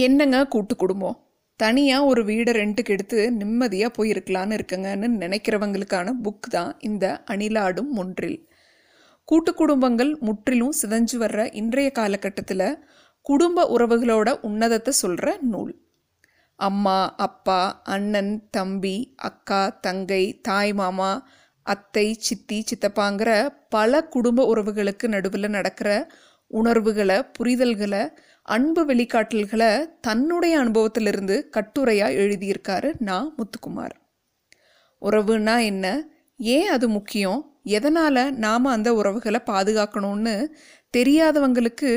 என்னங்க கூட்டு குடும்பம்? தனியாக ஒரு வீடை ரெண்ட்டுக்கு எடுத்து நிம்மதியாக போயிருக்கலான்னு இருக்குங்கன்னு நினைக்கிறவங்களுக்கான புக் தான் இந்த அணிலாடும் ஒன்றில் கூட்டு குடும்பங்கள் முற்றிலும் சிதஞ்சு வர்ற இன்றைய காலகட்டத்தில் குடும்ப உறவுகளோட உன்னதத்தை சொல்கிற நூல். அம்மா அப்பா அண்ணன் தம்பி அக்கா தங்கை தாய் மாமா அத்தை சித்தி சித்தப்பாங்கிற பல குடும்ப உறவுகளுக்கு நடுவில் நடக்கிற உணர்வுகளை புரிதல்களை அன்பு வெளிக்காட்டல்களை தன்னுடைய அனுபவத்திலிருந்து கட்டுரையாக எழுதியிருக்காரு நான் முத்துக்குமார். உறவுன்னா என்ன? ஏன் அது முக்கியம்? எதனால் நாம் அந்த உறவுகளை பாதுகாக்கணும்னு தெரியாதவங்களுக்கு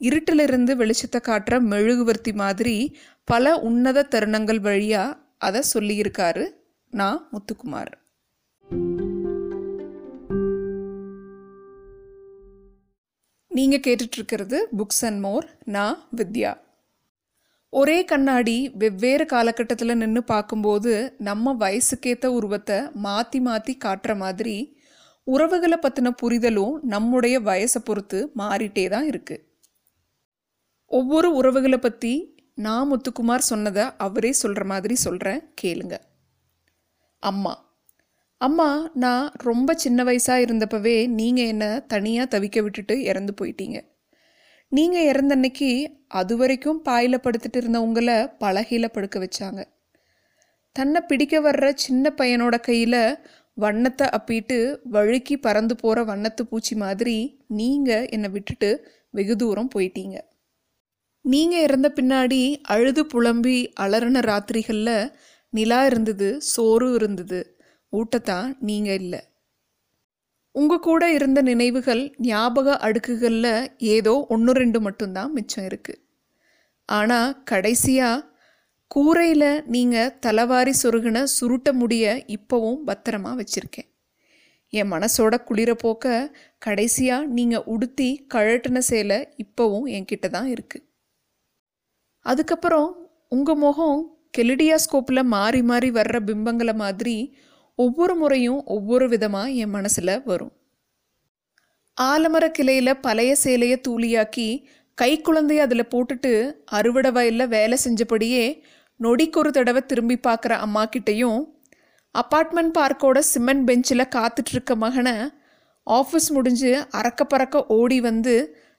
இருட்டிலிருந்து வெளிச்சத்தை காட்டுற மெழுகுவர்த்தி மாதிரி பல உன்னத தருணங்கள் வழியாக அதை சொல்லியிருக்காரு நான் முத்துக்குமார். நீங்கள் கேட்டுட்ருக்கிறது புக்ஸ் அண்ட் மோர் நான் வித்யா. ஒரே கண்ணாடி வெவ்வேறு காலகட்டத்தில் நின்று பார்க்கும்போது நம்ம வயசுக்கேற்ற உருவத்தை மாற்றி மாற்றி காட்டுற மாதிரி உறவுகளை பற்றின புரிதலும் நம்முடைய வயசை பொறுத்து மாறிட்டே தான் இருக்குது ஒவ்வொரு உறவுகளை பற்றி நான் முத்துக்குமார் சொன்னதை அவரே சொல்கிற மாதிரி சொல்கிறேன் கேளுங்க. அம்மா அம்மா நான் ரொம்ப சின்ன வயசாக இருந்தப்பவே நீங்கள் என்னை தனியாக தவிக்க விட்டுட்டு இறந்து போயிட்டீங்க. நீங்கள் இறந்த அன்னைக்கு அது வரைக்கும் பாயில் படுத்துட்டு இருந்த உங்களை பலகையில் படுக்க வச்சாங்க. தன்னை பிடிக்க வர்ற சின்ன பையனோட கையில் வண்ணத்தை அப்பிட்டு வழுக்கி பறந்து போகிற வண்ணத்து பூச்சி மாதிரி நீங்கள் என்னை விட்டுட்டு வெகு தூரம் போயிட்டீங்க. நீங்கள் இறந்த பின்னாடி அழுது புலம்பி அலறின ராத்திரிகளில் நிலா இருந்தது சோறு இருந்தது. ஊட்டத்தான் நீங்கள் இல்லை. உங்கள் கூட இருந்த நினைவுகள் ஞாபக அடுக்குகளில் ஏதோ ஒன்று ரெண்டு மட்டும்தான் மிச்சம் இருக்குது ஆனால் கடைசியாக கூரையில் நீங்கள் தலைவாரி சொருகின சுருட்ட முடிய இப்போவும் பத்திரமாக வச்சுருக்கேன். என் மனசோட குளிர போக்க கடைசியாக நீங்கள் உடுத்தி கழட்டின சேலை இப்போவும் என்கிட்ட தான் இருக்குது அதுக்கப்புறம் உங்கள் முகம் கெலிடியாஸ்கோப்பில் மாறி மாறி வர்ற பிம்பங்களை மாதிரி ஒவ்வொரு முறையும் ஒவ்வொரு விதமாக என் மனசில் வரும். ஆலமர கிளையில் பழைய சேலையை தூளியாக்கி கை குழந்தைய அதில் போட்டுட்டு அறுவடை வயலில் வேலை செஞ்சபடியே நொடிக்கு ஒரு தடவை திரும்பி பார்க்குற அம்மா கிட்டேயும் அப்பார்ட்மெண்ட் பார்க்கோட சிமெண்ட் பெஞ்சில் காத்துட்ருக்க மகனை ஆஃபீஸ் முடிஞ்சு அறக்க பறக்க ஓடி வந்து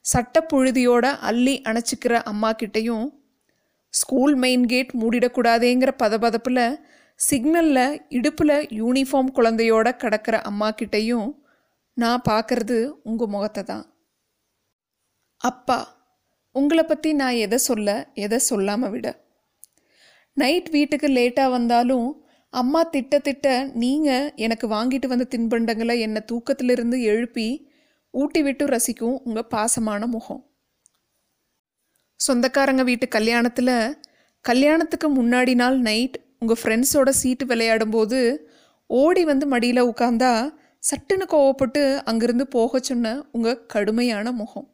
சட்ட புழுதியோட அள்ளி அணைச்சிக்கிற அம்மா கிட்டேயும் ஸ்கூல் மெயின் கேட் மூடிடக்கூடாதேங்கிற பதபதப்பில் சிக்னலில் இடுப்பில் யூனிஃபார்ம் குழந்தையோட கிடக்கிற அம்மா கிட்டேயும் நான் பார்க்கறது உங்கள் முகத்தை தான். அப்பா உங்களை பற்றி நான் எதை சொல்ல எதை சொல்லாமல் விட? நைட் வீட்டுக்கு லேட்டாக வந்தாலும் அம்மா திட்ட திட்ட நீங்கள் எனக்கு வாங்கிட்டு வந்த தின்பண்டங்களை என்னை தூக்கத்திலிருந்து எழுப்பி ஊட்டி விட்டு ரசிக்கும் உங்கள் பாசமான முகம். சொந்தக்காரங்க வீட்டு கல்யாணத்தில் கல்யாணத்துக்கு முன்னாடி நாள் நைட் உங்கள் ஃப்ரெண்ட்ஸோட சீட்டு விளையாடும்போது ஓடி வந்து மடியில் உட்காந்தா சட்டுன்னு கோவப்பட்டு அங்கிருந்து போக சொன்ன உங்கள் கடுமையான முகம்.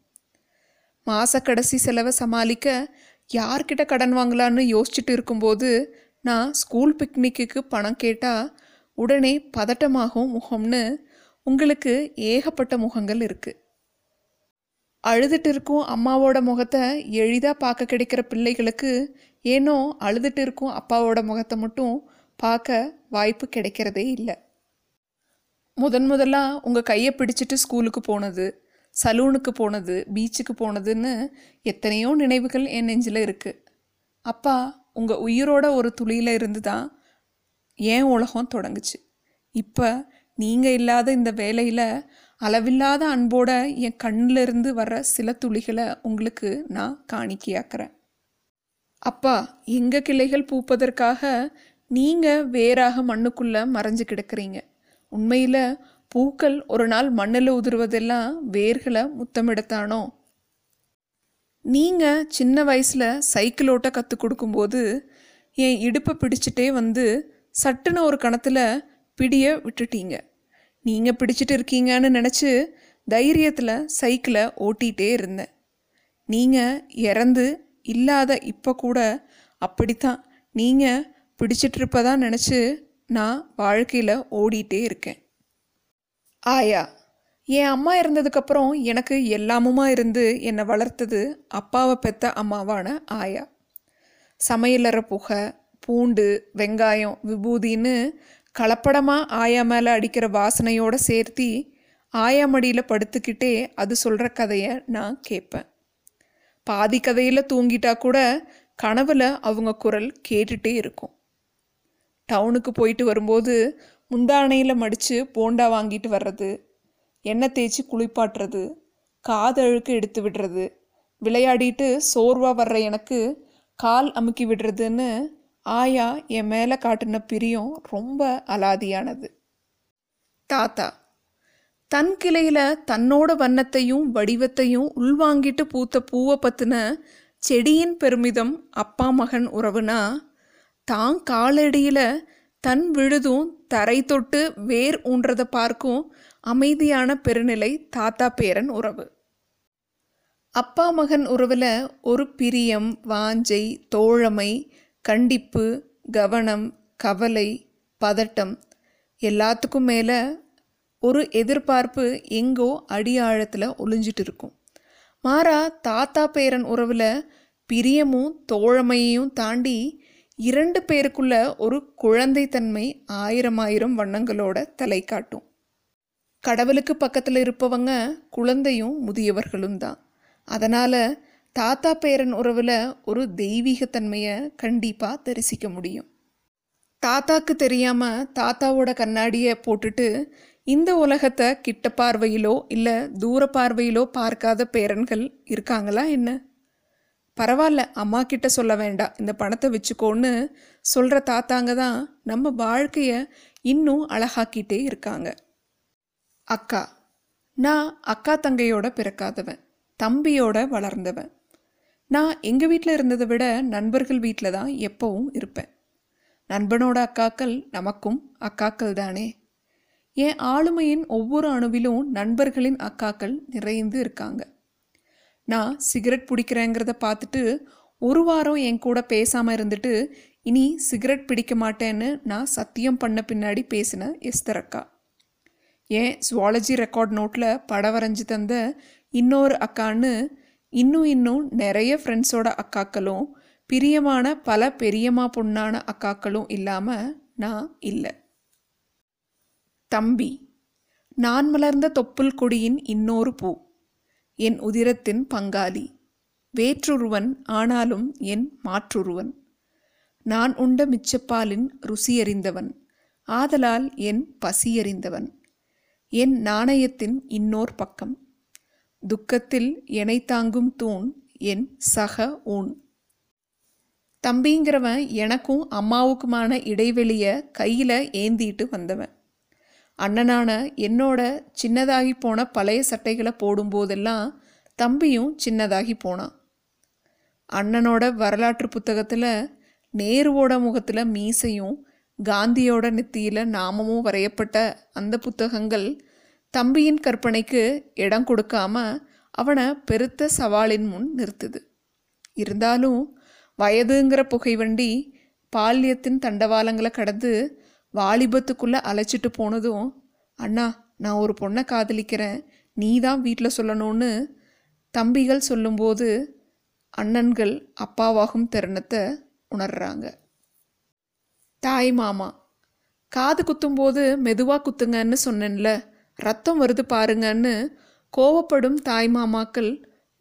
மாத கடைசி செலவை சமாளிக்க யார்கிட்ட கடன் வாங்கலான்னு யோசிச்சுட்டு இருக்கும்போது நான் ஸ்கூல் பிக்னிக்கு பணம் கேட்டால் உடனே பதட்டமாகும் முகம்னு உங்களுக்கு ஏகப்பட்ட முகங்கள் இருக்குது அழுதுட்டு இருக்கும் அம்மாவோட முகத்தை எளிதாக பார்க்க கிடைக்கிற பிள்ளைகளுக்கு ஏனோ அழுதுட்டு இருக்கும் அப்பாவோட முகத்தை மட்டும் பார்க்க வாய்ப்பு கிடைக்கிறதே இல்லை. முதன் முதலாக உங்கள் கையை பிடிச்சிட்டு ஸ்கூலுக்கு போனது சலூனுக்கு போனது பீச்சுக்கு போனதுன்னு எத்தனையோ நினைவுகள் என் நெஞ்சில் இருக்குது அப்பா உங்கள் உயிரோட ஒரு துளியில் இருந்து தான் ஏன் உலகம் தொடங்குச்சு? இப்போ நீங்கள் இல்லாத இந்த வேலையில் அளவில்லாத அன்போட என் கண்ணிலிருந்து வர்ற சில துளிகளை உங்களுக்கு நான் காணிக்கையாக்குறேன். அப்பா எங்கள் கிளைகள் பூப்பதற்காக நீங்கள் வேறாக மண்ணுக்குள்ளே மறைஞ்சு கிடக்கிறீங்க. உண்மையில் பூக்கள் ஒரு நாள் மண்ணில் உதிர்வதெல்லாம் வேர்களை முத்தமிடத்தானோ? நீங்கள் சின்ன வயசில் சைக்கிள் ஓட்ட கற்றுக் கொடுக்கும்போது என் இடுப்பை பிடிச்சிட்டே வந்து சட்டுன்னு ஒரு கணத்தில் பிடியை விட்டுட்டீங்க. நீங்கள் பிடிச்சிட்டு இருக்கீங்கன்னு நினச்சி தைரியத்தில் சைக்கிளை ஓட்டிகிட்டே இருந்தேன். நீங்கள் இறந்து இல்லாத இப்போ கூட அப்படித்தான். நீங்கள் பிடிச்சிட்டு இருப்பதா நினச்சி நான் வாழ்க்கையில் ஓடிட்டே இருக்கேன். ஆயா என் அம்மா இருந்ததுக்கப்புறம் எனக்கு எல்லாமுமா இருந்து என்னை வளர்த்தது அப்பாவை பெத்த அம்மாவான ஆயா. சமையலற புகை பூண்டு வெங்காயம் விபூதின்னு கலப்படமாக ஆயா மேலே அடிக்கிற வாசனையோடு சேர்த்தி ஆயா மடியில் படுத்துக்கிட்டே அது சொல்கிற கதையை நான் கேட்பேன் பாதி கதையில் தூங்கிட்டா கூட கனவுல அவங்க குரல் கேட்டுட்டே இருக்கும். டவுனுக்கு போயிட்டு வரும்போது முந்தானையில் மடித்து போண்டா வாங்கிட்டு வர்றது எண்ணெய் தேய்ச்சி குளிப்பாட்டுறது காதழுக்கு எடுத்து விடுறது விளையாடிட்டு சோர்வாக வர்ற எனக்கு கால் அமுக்கி விடுறதுன்னு ஆயா என் மேலே காட்டின பிரியம் ரொம்ப அலாதியானது. தாத்தா தன் கிளையில தன்னோட வண்ணத்தையும் வடிவத்தையும் உள்வாங்கிட்டு பூத்த பூவை பத்தின செடியின் பெருமிதம் அப்பா மகன் உறவுனா தான் காலடியில தன் விழுதும் தரை தொட்டு வேர் ஊன்றதை பார்க்கும் அமைதியான பெருநிலை தாத்தா பேரன் உறவு. அப்பா மகன் உறவில் ஒரு பிரியம் வாஞ்சை தோழமை கண்டிப்பு கவனம் கவலை பதட்டம் எல்லாத்துக்கும் மேலே ஒரு எதிர்பார்ப்பு எங்கோ அடி ஆழத்தில் ஒளிஞ்சிட்டு இருக்கும் மாறா தாத்தா பேரன் உறவில் பிரியமும் தோழமையையும் தாண்டி இரண்டு பேருக்குள்ள ஒரு குழந்தைத்தன்மை ஆயிரம் ஆயிரம் வண்ணங்களோட தலை காட்டும். கடவுளுக்கு பக்கத்தில் இருப்பவங்க குழந்தையும் முதியவர்களும் தான். அதனால் தாத்தா பேரன் உறவில் ஒரு தெய்வீகத்தன்மையை கண்டிப்பாக தரிசிக்க முடியும். தாத்தாக்கு தெரியாமல் தாத்தாவோட கண்ணாடியை போட்டுட்டு இந்த உலகத்தை கிட்ட பார்வையிலோ இல்லை தூர பார்வையிலோ பார்க்காத பேரன்கள் இருக்காங்களா என்ன? பரவாயில்ல அம்மா கிட்ட சொல்ல வேண்டாம் இந்த பணத்தை வச்சுக்கோன்னு சொல்கிற தாத்தாங்க தான் நம்ம வாழ்க்கையை இன்னும் அழகாக்கிட்டே இருக்காங்க. அக்கா நான் அக்கா தங்கையோட பிறக்காதவன். தம்பியோட வளர்ந்தவன். நான் எங்கள் வீட்டில் இருந்ததை விட நண்பர்கள் வீட்டில் தான் எப்போவும் இருப்பேன். நண்பனோட அக்காக்கள் நமக்கும் அக்காக்கள் தானே. என் ஆளுமையின் ஒவ்வொரு அணுவிலும் நண்பர்களின் அக்காக்கள் நிறைந்து இருக்காங்க. நான் சிகரெட் பிடிக்கிறேங்கிறத பார்த்துட்டு ஒரு வாரம் என் கூட பேசாமல் இருந்துட்டு இனி சிகரெட் பிடிக்க மாட்டேன்னு நான் சத்தியம் பண்ண பின்னாடி பேசின எஸ்தர் அக்கா. ஏன் சுவாலஜி ரெக்கார்ட் நோட்டில் படம் வரைஞ்சி தந்த இன்னொரு அக்கான்னு இன்னும் இன்னும் நிறைய ஃப்ரெண்ட்ஸோட அக்காக்களும் பிரியமான பல பெரியம்மா பொண்ணான அக்காக்களும் இல்லாமல் நான் இல்லை. தம்பி நான் மலர்ந்த தொப்புள் கொடியின் இன்னொரு பூ என் உதிரத்தின் பங்காளி வேற்றுருவன் ஆனாலும் என் மாற்றுருவன். நான் உண்ட மிச்சப்பாலின் ருசியறிந்தவன் ஆதலால் என் பசியறிந்தவன். என் நாணயத்தின் இன்னோர் பக்கம் துக்கத்தில் எனை தாங்கும் தூண் என் சக ஊன் தம்பிங்கிறவன் எனக்கும் அம்மாவுக்குமான இடைவெளியை கையில் ஏந்திட்டு வந்தவன். அண்ணனான என்னோட சின்னதாகி போன பழைய சட்டைகளை போடும்போதெல்லாம் தம்பியும் சின்னதாகி போனான். அண்ணனோட வரலாற்று புத்தகத்தில் நேருவோட முகத்தில் மீசையும் காந்தியோட நெத்தியில் நாமமும் வரையப்பட்ட அந்த புத்தகங்கள் தம்பியின் கற்பனைக்கு இடம் கொடுக்காம அவனை பெருத்த சவாலின் முன் நிறுத்துது. இருந்தாலும் வயதுங்கிற புகைவண்டி பால்யத்தின் தண்டவாளங்களை கடந்து வாலிபத்துக்குள்ளே அழைச்சிட்டு போனதும் அண்ணா நான் ஒரு பொண்ணை காதலிக்கிறேன். நீ தான் வீட்டில் சொல்லணும்னு தம்பிகள் சொல்லும்போது அண்ணன்கள் அப்பாவாகும் தருணத்தை உணர்றாங்க. தாய் மாமா காது குத்தும்போது மெதுவாக குத்துங்கன்னு சொன்னேன்ல ரத்தம் வருது பாருங்கன்னு கோவப்படும் தாய் மாமாக்கள்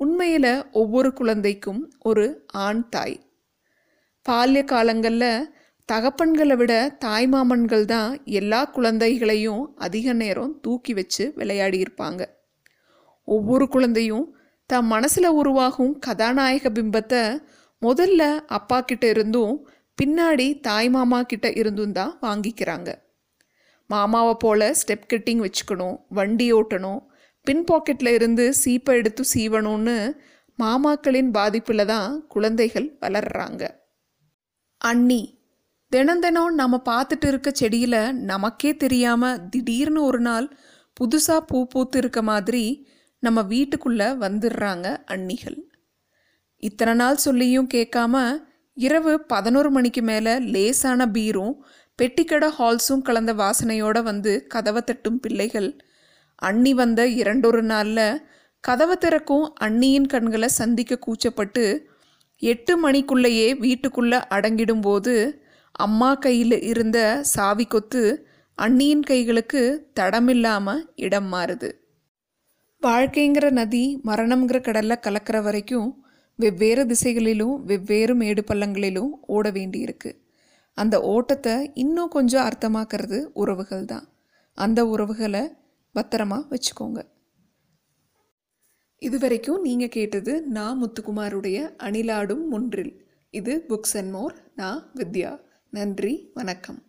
உண்மையில் ஒவ்வொரு குழந்தைக்கும் ஒரு ஆண் தாய். பால்ய காலங்களில் தகப்பன்களை விட தாய்மாமன்கள் தான் எல்லா குழந்தைகளையும் அதிக நேரம் தூக்கி வச்சு விளையாடியிருப்பாங்க ஒவ்வொரு குழந்தையும் தம் மனசில் உருவாகும் கதாநாயக பிம்பத்தை முதல்ல அப்பா கிட்ட இருந்தும் பின்னாடி தாய் மாமா கிட்ட இருந்தும் தான் வாங்கிக்கிறாங்க. மாமாவை போல் ஸ்டெப் கட்டிங் வச்சுக்கணும் வண்டி ஓட்டணும் பின் பாக்கெட்டில் இருந்து சீப்பை எடுத்து சீவணும்னு மாமாக்களின் பாதிப்பில் தான் குழந்தைகள் வளர்றாங்க. அண்ணி தினம் தினம் நம்ம பார்த்துட்டு இருக்க செடியில் நமக்கே தெரியாமல் திடீர்னு ஒரு நாள் புதுசாக பூ பூத்து இருக்க மாதிரி நம்ம வீட்டுக்குள்ளே வந்துடுறாங்க அண்ணிகள் இத்தனை நாள் சொல்லியும் கேட்காம இரவு பதினோரு மணிக்கு மேலே லேசான பீரும் பெட்டிக்கடை ஹால்ஸும் கலந்த வாசனையோட வந்து கதவை தட்டும் பிள்ளைகள். அண்ணி வந்த இரண்டொரு நாளில் கதவை திறக்கும் அண்ணியின் கண்களை சந்திக்க கூச்சப்பட்டு எட்டு மணிக்குள்ளேயே வீட்டுக்குள்ளே அடங்கிடும்போது அம்மா கையில் இருந்த சாவி கொத்து அண்ணியின் கைகளுக்கு தடமில்லாமல் இடம் மாறுது. வாழ்க்கைங்கிற நதி மரணம்ங்கிற கடலில் கலக்கிற வரைக்கும் வெவ்வேறு திசைகளிலும் வெவ்வேறு மேடு பள்ளங்களிலும் ஓட வேண்டியிருக்கு. அந்த ஓட்டத்தை இன்னும் கொஞ்சம் அர்த்தமாக்கிறது உறவுகள் தான். அந்த உறவுகளை பத்திரமா வச்சுக்கோங்க. இதுவரைக்கும் நீங்கள் கேட்டது நான் முத்துக்குமாருடைய அணிலாடும் முன்றில். இது புக்ஸ் அண்ட் மோர் நான் வித்யா. நன்றி வணக்கம்.